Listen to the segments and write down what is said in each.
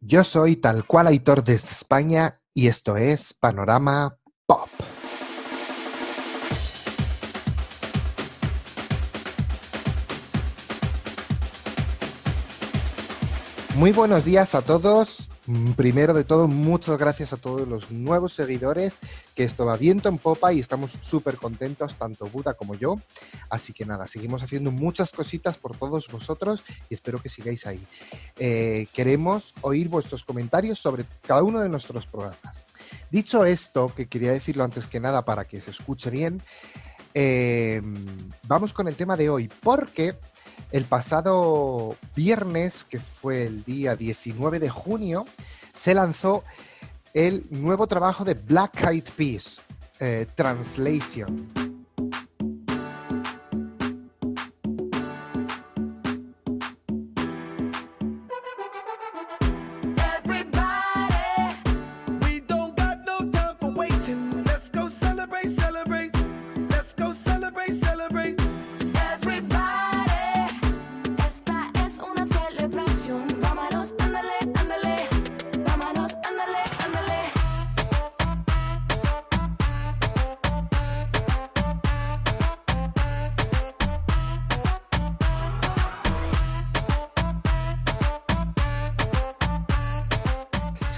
Yo soy tal cual Aitor desde España y esto es Panorama Pop. Muy buenos días a todos. Mm, Primero de todo, muchas gracias a todos los nuevos seguidores, que esto va viento en popa y estamos súper contentos, tanto Buda como yo. Así que nada, seguimos haciendo muchas cositas por todos vosotros y espero que sigáis ahí. Eh, queremos oír vuestros comentarios sobre cada uno de nuestros programas. Dicho esto, que quería decirlo antes que nada para que se escuche bien, eh, vamos con el tema de hoy, porque el pasado viernes, que fue el día 19 de junio, se lanzó el nuevo trabajo de Black Eyed Peas, eh, Translation.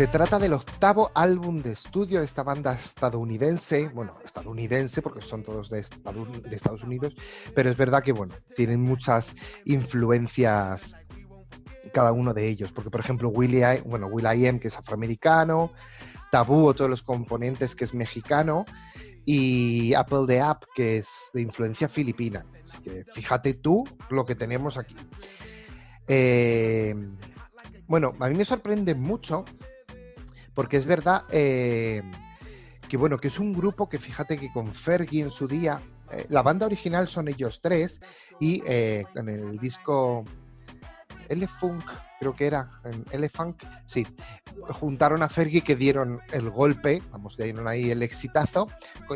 Se trata del octavo álbum de estudio de esta banda estadounidense, bueno, estadounidense porque son todos de, Estados Unidos, pero es verdad que, bueno, tienen muchas influencias cada uno de ellos, porque por ejemplo Willie, bueno, Will I que es afroamericano, Tabú, otro de los componentes que es mexicano, y Apple the App, que es de influencia filipina. Así que fíjate tú lo que tenemos aquí. Eh, bueno, a mí me sorprende mucho porque es verdad eh, que bueno, que es un grupo que fíjate que con Fergie en su día, eh, la banda original son ellos tres y eh, en el disco L-Funk, creo que era, en L-Funk, sí, juntaron a Fergie que dieron el golpe, vamos, dieron ahí el exitazo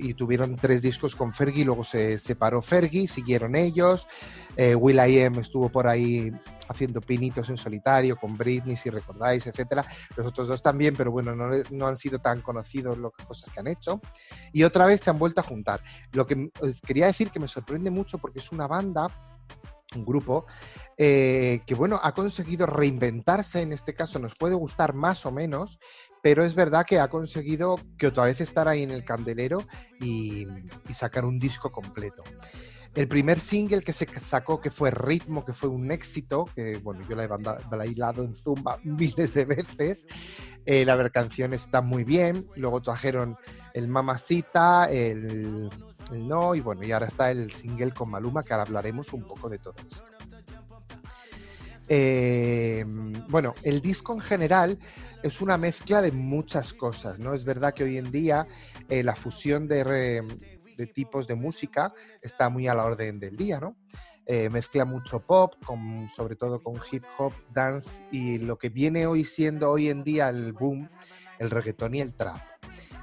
y tuvieron tres discos con Fergie, luego se separó Fergie, siguieron ellos, eh, Will I Am estuvo por ahí haciendo pinitos en solitario con Britney, si recordáis, etcétera. Los otros dos también, pero bueno, no, no han sido tan conocidos las cosas que han hecho. Y otra vez se han vuelto a juntar. Lo que os quería decir que me sorprende mucho porque es una banda, un grupo, eh, que bueno, ha conseguido reinventarse, en este caso nos puede gustar más o menos, pero es verdad que ha conseguido que otra vez estar ahí en el candelero y, sacar un disco completo. El primer single que se sacó, que fue Ritmo, que fue un éxito, que bueno, yo la he bailado en Zumba miles de veces. Eh, la canción está muy bien. Luego trajeron el Mamacita, el, el No, y bueno, y ahora está el single con Maluma, que ahora hablaremos un poco de todo eso. Eh, bueno, el disco en general es una mezcla de muchas cosas, ¿no? Es verdad que hoy en día eh, la fusión de tipos de música está muy a la orden del día, ¿no? Eh, mezcla mucho pop, con, sobre todo con hip hop, dance y lo que viene hoy siendo hoy en día el boom, el reggaetón y el trap.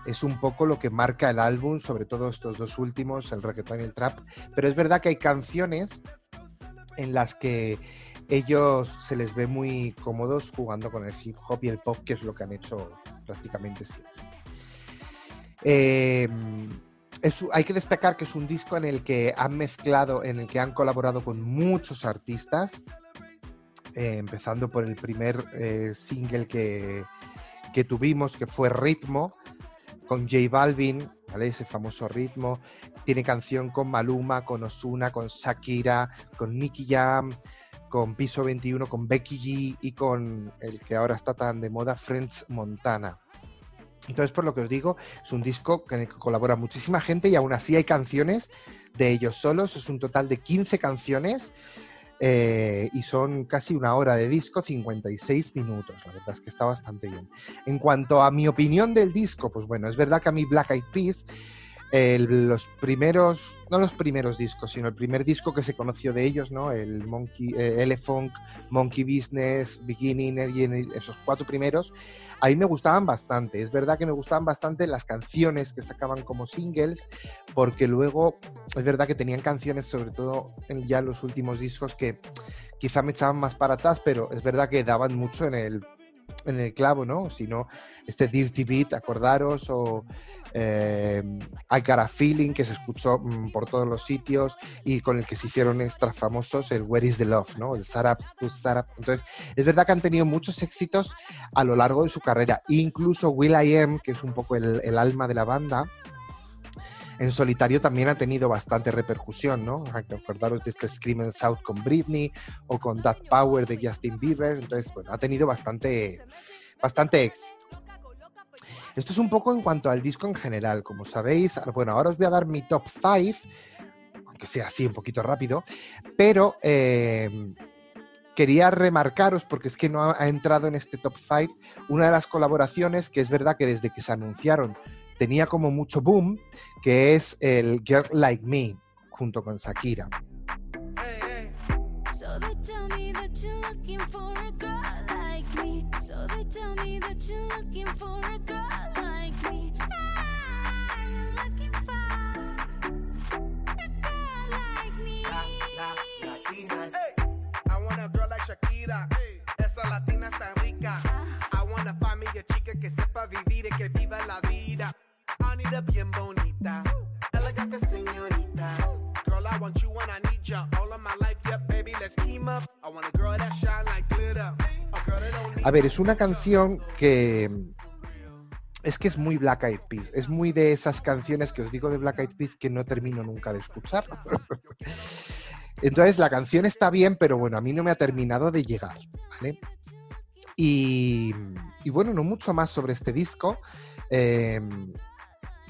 Es un poco lo que marca el álbum, sobre todo estos dos últimos, el reggaetón y el trap. Pero es verdad que hay canciones en las que ellos se les ve muy cómodos jugando con el hip hop y el pop, que es lo que han hecho prácticamente siempre. Es- hay que destacar que es un disco en el que han mezclado, en el que han colaborado con muchos artistas, eh, empezando por el primer eh, single que, que tuvimos, que fue Ritmo, con J Balvin, ¿vale? ese famoso ritmo. Tiene canción con Maluma, con Osuna, con Shakira, con Nicky Jam, con Piso 21, con Becky G y con el que ahora está tan de moda, Friends Montana. Entonces, por lo que os digo, es un disco en el que colabora muchísima gente y aún así hay canciones de ellos solos. Es un total de 15 canciones eh, y son casi una hora de disco, 56 minutos. La verdad es que está bastante bien. En cuanto a mi opinión del disco, pues bueno, es verdad que a mí Black Eyed Peas, el- los primeros, no los primeros discos, sino el primer disco que se conoció de ellos, ¿no? El Monkey, eh, Elephant, Monkey Business, Beginning, esos cuatro primeros, a mí me gustaban bastante. Es verdad que me gustaban bastante las canciones que sacaban como singles, porque luego es verdad que tenían canciones, sobre todo en ya los últimos discos, que quizá me echaban más para atrás, pero es verdad que daban mucho en el en el clavo, ¿no? Sino este Dirty Beat, acordaros, o eh, I Got a Feeling, que se escuchó mm, por todos los sitios y con el que se hicieron extra famosos el Where is the Love, ¿no? El Sarap to Sarap. Entonces, es verdad que han tenido muchos éxitos a lo largo de su carrera. Incluso Will I Am, que es un poco el, el alma de la banda, en solitario también ha tenido bastante repercusión, ¿no? Acordaros de este Screaming South con Britney o con That Power de Justin Bieber. Entonces, bueno, ha tenido bastante, bastante éxito. Esto es un poco en cuanto al disco en general. Como sabéis, bueno, ahora os voy a dar mi top 5, aunque sea así un poquito rápido, pero eh, quería remarcaros, porque es que no ha entrado en este top 5, una de las colaboraciones que es verdad que desde que se anunciaron tenía como mucho boom, que es el Girl Like Me, junto con Shakira. Hey, hey. So they tell me that you're looking for a girl like me. So they tell me that you're looking for a girl like me. Ah, you're looking for a girl like me. Hey, I want a girl like Shakira. Esa latina está rica. I wanna find me a chica que sepa vivir y que viva la vida. A ver, es una canción que es que es muy Black Eyed Peas. Es muy de esas canciones que os digo de Black Eyed Peas que no termino nunca de escuchar. Entonces la canción está bien, pero bueno, a mí no me ha terminado de llegar, y bueno, no mucho más sobre este disco. Eh,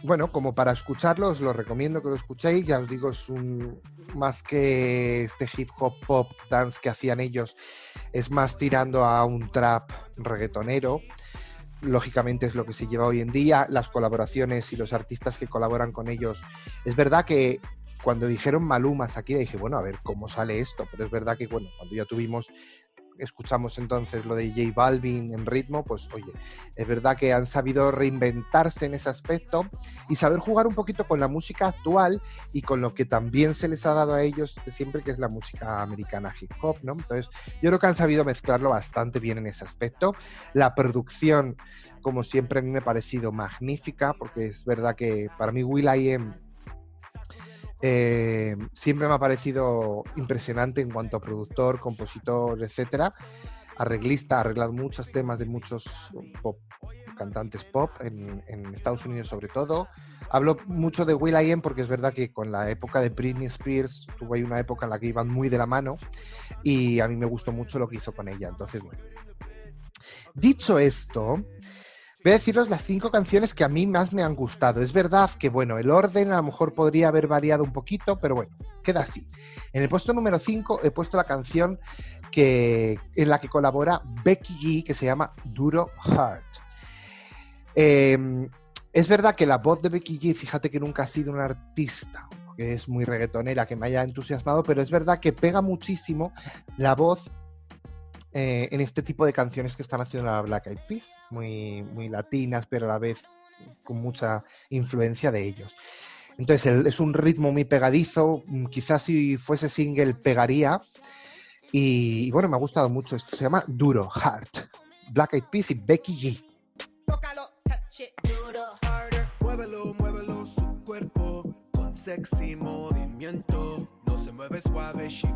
bueno, como para escucharlo, os lo recomiendo que lo escuchéis. Ya os digo, es un más que este hip hop pop dance que hacían ellos, es más tirando a un trap reggaetonero. Lógicamente es lo que se lleva hoy en día. Las colaboraciones y los artistas que colaboran con ellos. Es verdad que cuando dijeron Maluma aquí dije, bueno, a ver cómo sale esto. Pero es verdad que, bueno, cuando ya tuvimos escuchamos entonces lo de J Balvin en ritmo, pues oye, es verdad que han sabido reinventarse en ese aspecto y saber jugar un poquito con la música actual y con lo que también se les ha dado a ellos siempre, que es la música americana hip hop, ¿no? Entonces, yo creo que han sabido mezclarlo bastante bien en ese aspecto. La producción, como siempre, a mí me ha parecido magnífica, porque es verdad que para mí Will I Am eh, siempre me ha parecido impresionante en cuanto a productor, compositor, etcétera. Arreglista, ha arreglado muchos temas de muchos cantantes pop en, Estados Unidos sobre todo. Hablo mucho de Will I Am porque es verdad que con la época de Britney Spears tuvo ahí una época en la que iban muy de la mano y a mí me gustó mucho lo que hizo con ella. Entonces, bueno. Dicho esto, Voy a deciros las cinco canciones que a mí más me han gustado. Es verdad que, bueno, el orden a lo mejor podría haber variado un poquito, pero bueno, queda así. En el puesto número 5 he puesto la canción que, en la que colabora Becky G, que se llama Duro Heart. Eh, es verdad que la voz de Becky G, fíjate que nunca ha sido una artista que es muy reggaetonera, que me haya entusiasmado, pero es verdad que pega muchísimo la voz eh, en este tipo de canciones que están haciendo la Black Eyed Peas, muy, muy latinas, pero a la vez con mucha influencia de ellos. Entonces el- es un ritmo muy pegadizo, mm, quizás si fuese single pegaría. Y, y bueno, me ha gustado mucho. Esto se llama Duro, Heart. Black Eyed Peas y Becky G. Tócalo, touch it, duro, harder. Muévelo, muévelo su cuerpo con sexy movimiento. No se mueve suave, she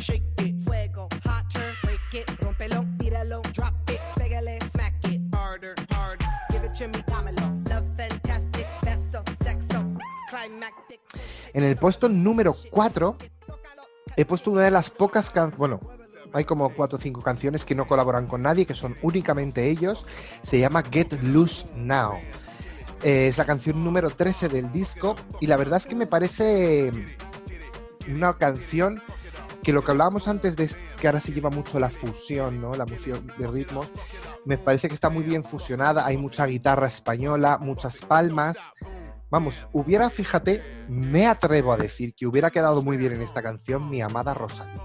Shake it, fuego, hotter. Break it, rompelo, tíralo, drop it, pégale, smack it, harder, harder. Give it to me, dámelo. Love fantastic, beso, sexo, climactic. En el puesto número 4 he puesto una de las pocas canciones, bueno, hay como cuatro o cinco canciones que no colaboran con nadie, que son únicamente ellos. Se llama Get Loose Now. Eh, es la canción número 13 del disco y la verdad es que me parece una canción que lo que hablábamos antes de es- que ahora se lleva mucho la fusión, ¿no? La fusión de ritmos, me parece que está muy bien fusionada, hay mucha guitarra española, muchas palmas. Vamos, hubiera, fíjate, me atrevo a decir que hubiera quedado muy bien en esta canción mi amada Rosalía.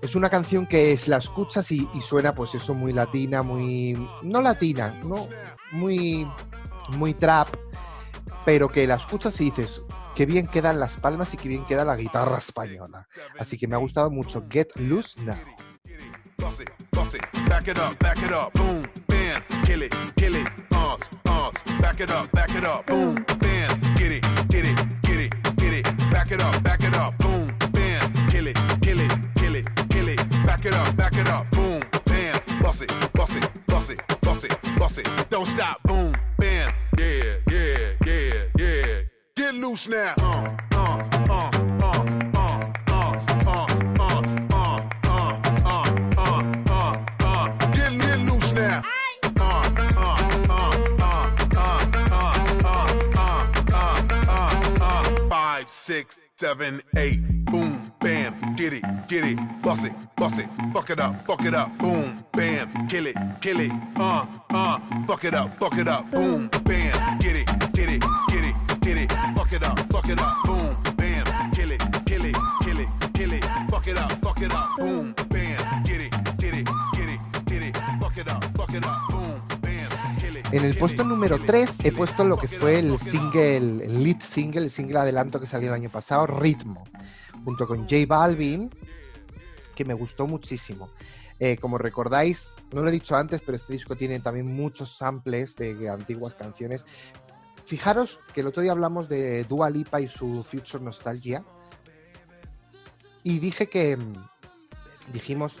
Es una canción que si la escuchas y, y suena, pues eso, muy latina, muy. No latina, no. Muy. Muy trap, pero que la escuchas y dices, qué bien quedan las palmas y qué bien queda la guitarra española. Así que me ha gustado mucho Get Loose Now. Seven, eight. Boom, bam, get it, get it, bust it, bust it, fuck it up, fuck it up, boom, bam, kill it, kill it, uh, uh, fuck it up, fuck it up, boom, bam, En el puesto número kill it, 3 he puesto lo que fue el single, el lead single, el single adelanto que salió el año pasado, Ritmo, junto con J Balvin, que me gustó muchísimo. Eh, como recordáis, no lo he dicho antes, pero este disco tiene también muchos samples de antiguas canciones. Fijaros que el otro día hablamos de Dua Lipa y su Future Nostalgia. Y dije que. mm, Dijimos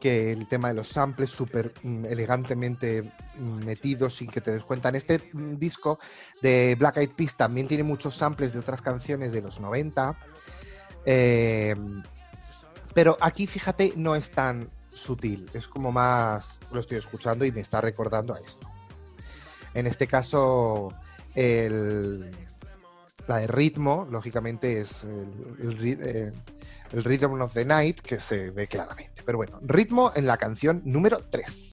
que el tema de los samples súper mm, elegantemente metidos sin que te des cuenta. En este mm, disco de Black Eyed Peas también tiene muchos samples de otras canciones de los 90. eh, pero aquí, fíjate, no es tan sutil. Es como más. Lo estoy escuchando y me está recordando a esto. En este caso, el, la de ritmo, lógicamente, es el, el eh, el Rhythm of the Night, que se ve claramente. Pero bueno, ritmo en la canción número 3.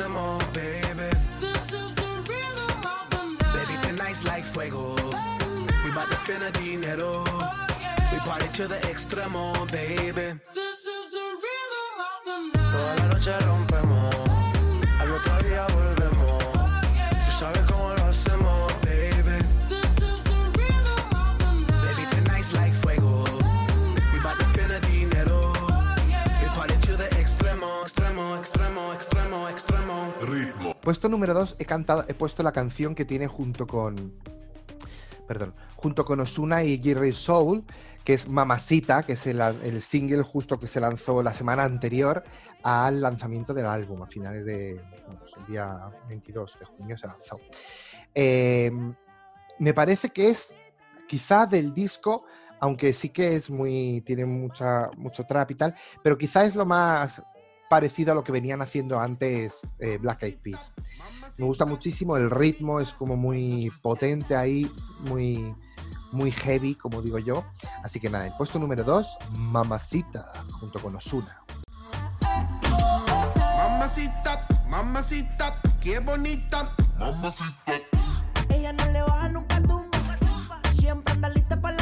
Lo hacemos, baby. This is the rhythm of the night. Baby, tonight's like fuego. We bout to spend a dinero. We party to the extremo, baby. This is the rhythm of the night. Toda la noche rompemos, al otro día volvemos. Tú sabes cómo lo hacemos, Puesto número 2 he cantado, he puesto la canción que tiene junto con. Perdón, junto con Osuna y Jerry Soul, que es Mamacita, que es el, el single justo que se lanzó la semana anterior al lanzamiento del álbum, a finales de. pues el día 22 de junio se lanzó. Eh, me parece que es quizá del disco, aunque sí que es muy. tiene mucha, mucho trap y tal, pero quizá es lo más parecido a lo que venían haciendo antes eh, Black Eyed Peas. Me gusta muchísimo, el ritmo es como muy potente ahí, muy, muy heavy, como digo yo. Así que nada, el puesto número 2, Mamacita, junto con Osuna. Mamacita, mamacita, qué bonita. Ella no le baja nunca tumba. Siempre anda lista para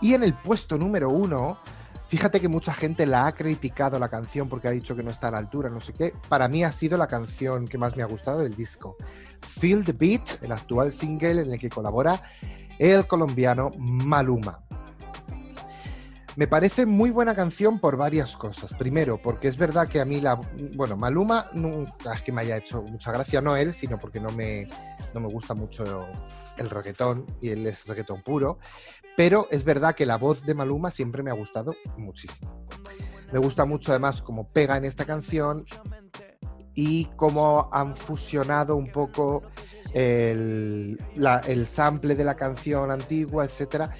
Y en el puesto número uno. Fíjate que mucha gente la ha criticado la canción porque ha dicho que no está a la altura, no sé qué. Para mí ha sido la canción que más me ha gustado del disco. Feel the Beat, el actual single en el que colabora el colombiano Maluma. Me parece muy buena canción por varias cosas. Primero, porque es verdad que a mí la. Bueno, Maluma es que me haya hecho mucha gracia, no él, sino porque no me, no me gusta mucho el reggaetón y él es reggaetón puro. Pero es verdad que la voz de Maluma siempre me ha gustado muchísimo. Me gusta mucho además cómo pega en esta canción y cómo han fusionado un poco el, el sample de la canción antigua, etcétera.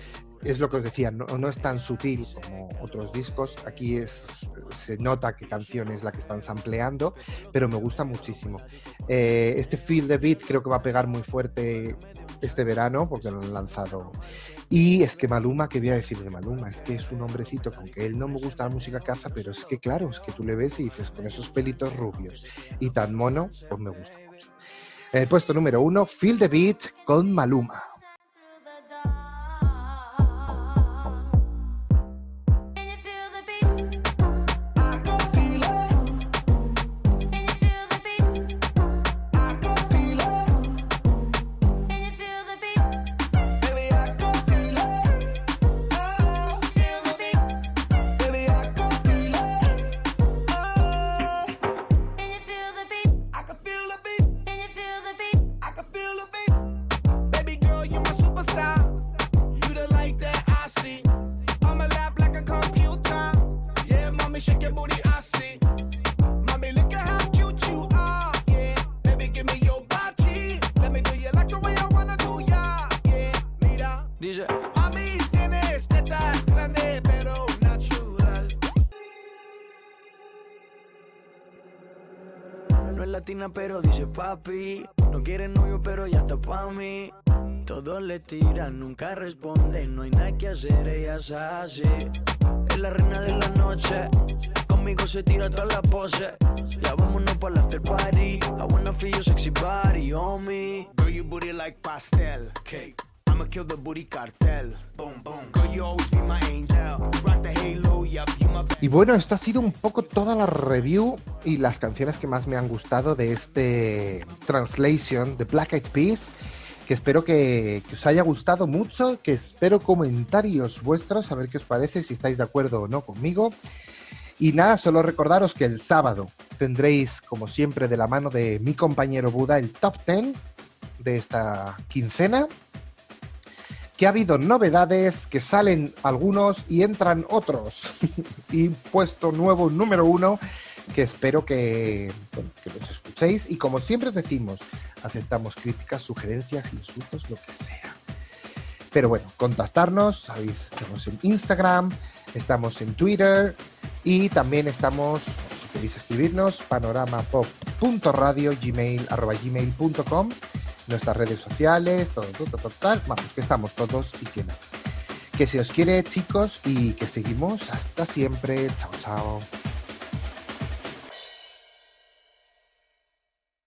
Es lo que os decía, no, es tan sutil como otros discos. Aquí se nota qué canción es la que están sampleando, pero me gusta muchísimo. Eh, este Feel the Beat creo que va a pegar muy fuerte este verano porque lo han lanzado. Y es que Maluma, ¿qué voy a decir de Maluma? Es que es un hombrecito con que él no me gusta la música hace, pero es que claro, es que tú le ves y dices con esos pelitos rubios y tan mono, pues me gusta mucho. El puesto número uno, Feel the Beat con Maluma. Latina pero dice papi. No quiere novio pero ya está pa' mí. Todos le tiran, nunca responde. No hay nada que hacer, ella es así. Es la reina de la noche. Conmigo se tira toda la pose. Ya vámonos para after party. I wanna feel your sexy body me. Girl, your booty like pastel cake. I'ma kill the booty cartel. Boom, boom. Girl, you always be my angel. Rock Y bueno, esto ha sido un poco toda la review y las canciones que más me han gustado de este translation de Black Eyed Peas, que espero que, que os haya gustado mucho, que espero comentarios vuestros, a ver qué os parece, si estáis de acuerdo o no conmigo. Y nada, solo recordaros que el sábado tendréis, como siempre, de la mano de mi compañero Buda, el top 10 de esta quincena. Que ha habido novedades, que salen algunos y entran otros. y puesto nuevo número uno, que espero que, que los escuchéis. Y como siempre os decimos, aceptamos críticas, sugerencias, insultos, lo que sea. Pero bueno, contactarnos, sabéis, estamos en Instagram, estamos en Twitter y también estamos, si queréis escribirnos, panoramapop.radio, gmail, arroba gmail.com, nuestras redes sociales, todo, todo, todo, tal, vamos, que estamos todos y que nada. Que se os quiere, chicos, y que seguimos hasta siempre. Chao, chao.